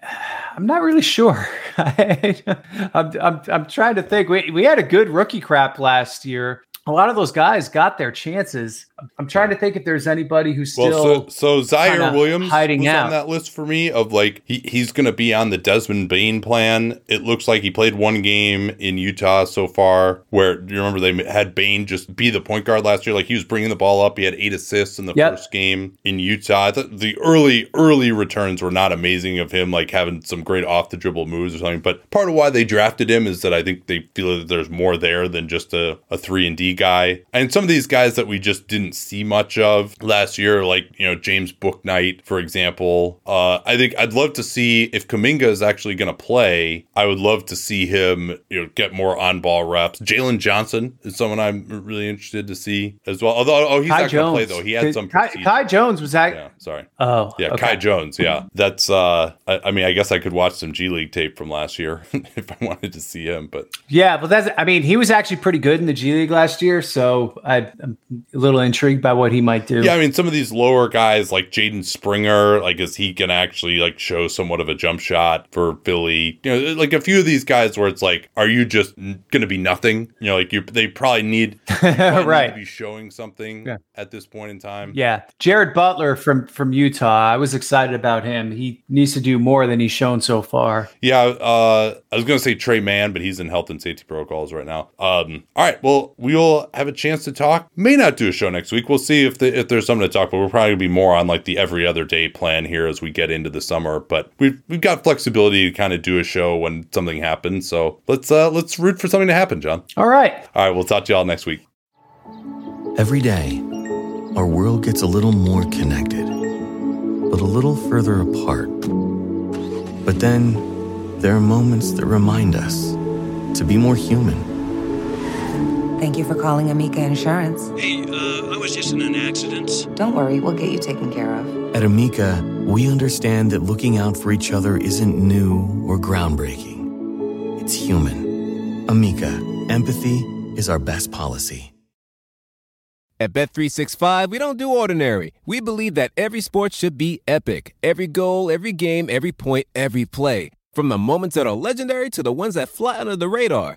Speaker 2: I'm not really sure. I'm, I'm, I'm trying to think. We, we had a good rookie crap last year. A lot of those guys got their chances. I'm trying to think if there's anybody who's still.
Speaker 1: Well, so so
Speaker 2: Ziaire
Speaker 1: Williams
Speaker 2: hiding out.
Speaker 1: on that list for me of like he, he's going to be on the Desmond Bane plan. It looks like he played one game in Utah so far. Where do you remember they had Bane just be the point guard last year? Like he was bringing the ball up. He had eight assists in the
Speaker 2: Yep.
Speaker 1: first game in Utah. I thought the early early returns were not amazing of him, like having some great off the dribble moves or something. But part of why they drafted him is that I think they feel that there's more there than just a, a three and D guy. And some of these guys that we just didn't didn't see much of last year, like, you know, James Bouknight, for example. Uh, I think I'd love to see if Kuminga is actually going to play. I would love to see him, you know, get more on ball reps. Jalen Johnson is someone I'm really interested to see as well. Although, oh, he's
Speaker 2: Kai
Speaker 1: not going to play, though. He had some.
Speaker 2: Kai, Kai Jones was that.
Speaker 1: Yeah, sorry.
Speaker 2: Oh,
Speaker 1: Yeah,
Speaker 2: okay.
Speaker 1: Kai Jones. Yeah, that's. uh I, I mean, I guess I could watch some G League tape from last year if I wanted to see him. But
Speaker 2: Yeah, but that's. I mean, he was actually pretty good in the G League last year, so I, I'm a little intrigued by what he might do.
Speaker 1: yeah, I mean, some of these lower guys like Jaden Springer, like is he can actually like show somewhat of a jump shot for Philly? You know, like a few of these guys where it's like, are you just going to be nothing? You know, like you they probably need, probably need
Speaker 2: Right.
Speaker 1: to be showing something
Speaker 2: Yeah.
Speaker 1: at this point in time.
Speaker 2: Yeah, Jared Butler from from Utah. I was excited about him. He needs to do more than he's shown so far.
Speaker 1: Yeah, uh, I was going to say Tre Mann, but he's in health and safety protocols right now. Um, all right, well, we'll have a chance to talk. May not do a show next week. We'll see if the, if there's something to talk. But we're probably going to be more on like the every other day plan here as we get into the summer. But we've we've got flexibility to kind of do a show when something happens. So let's uh, let's root for something to happen, John.
Speaker 2: All right.
Speaker 1: All right, we'll talk to y'all next week.
Speaker 3: Every day, our world gets a little more connected, but a little further apart. But then, there are moments that remind us to be more human.
Speaker 4: Thank you for calling Amica Insurance.
Speaker 5: Hey, uh, I was just in an accident.
Speaker 4: Don't worry, we'll get you taken care of.
Speaker 3: At Amica, we understand that looking out for each other isn't new or groundbreaking. It's human. Amica, empathy is our best policy.
Speaker 6: At Bet365, we don't do ordinary. We believe that every sport should be epic. Every goal, every game, every point, every play. From the moments that are legendary to the ones that fly under the radar.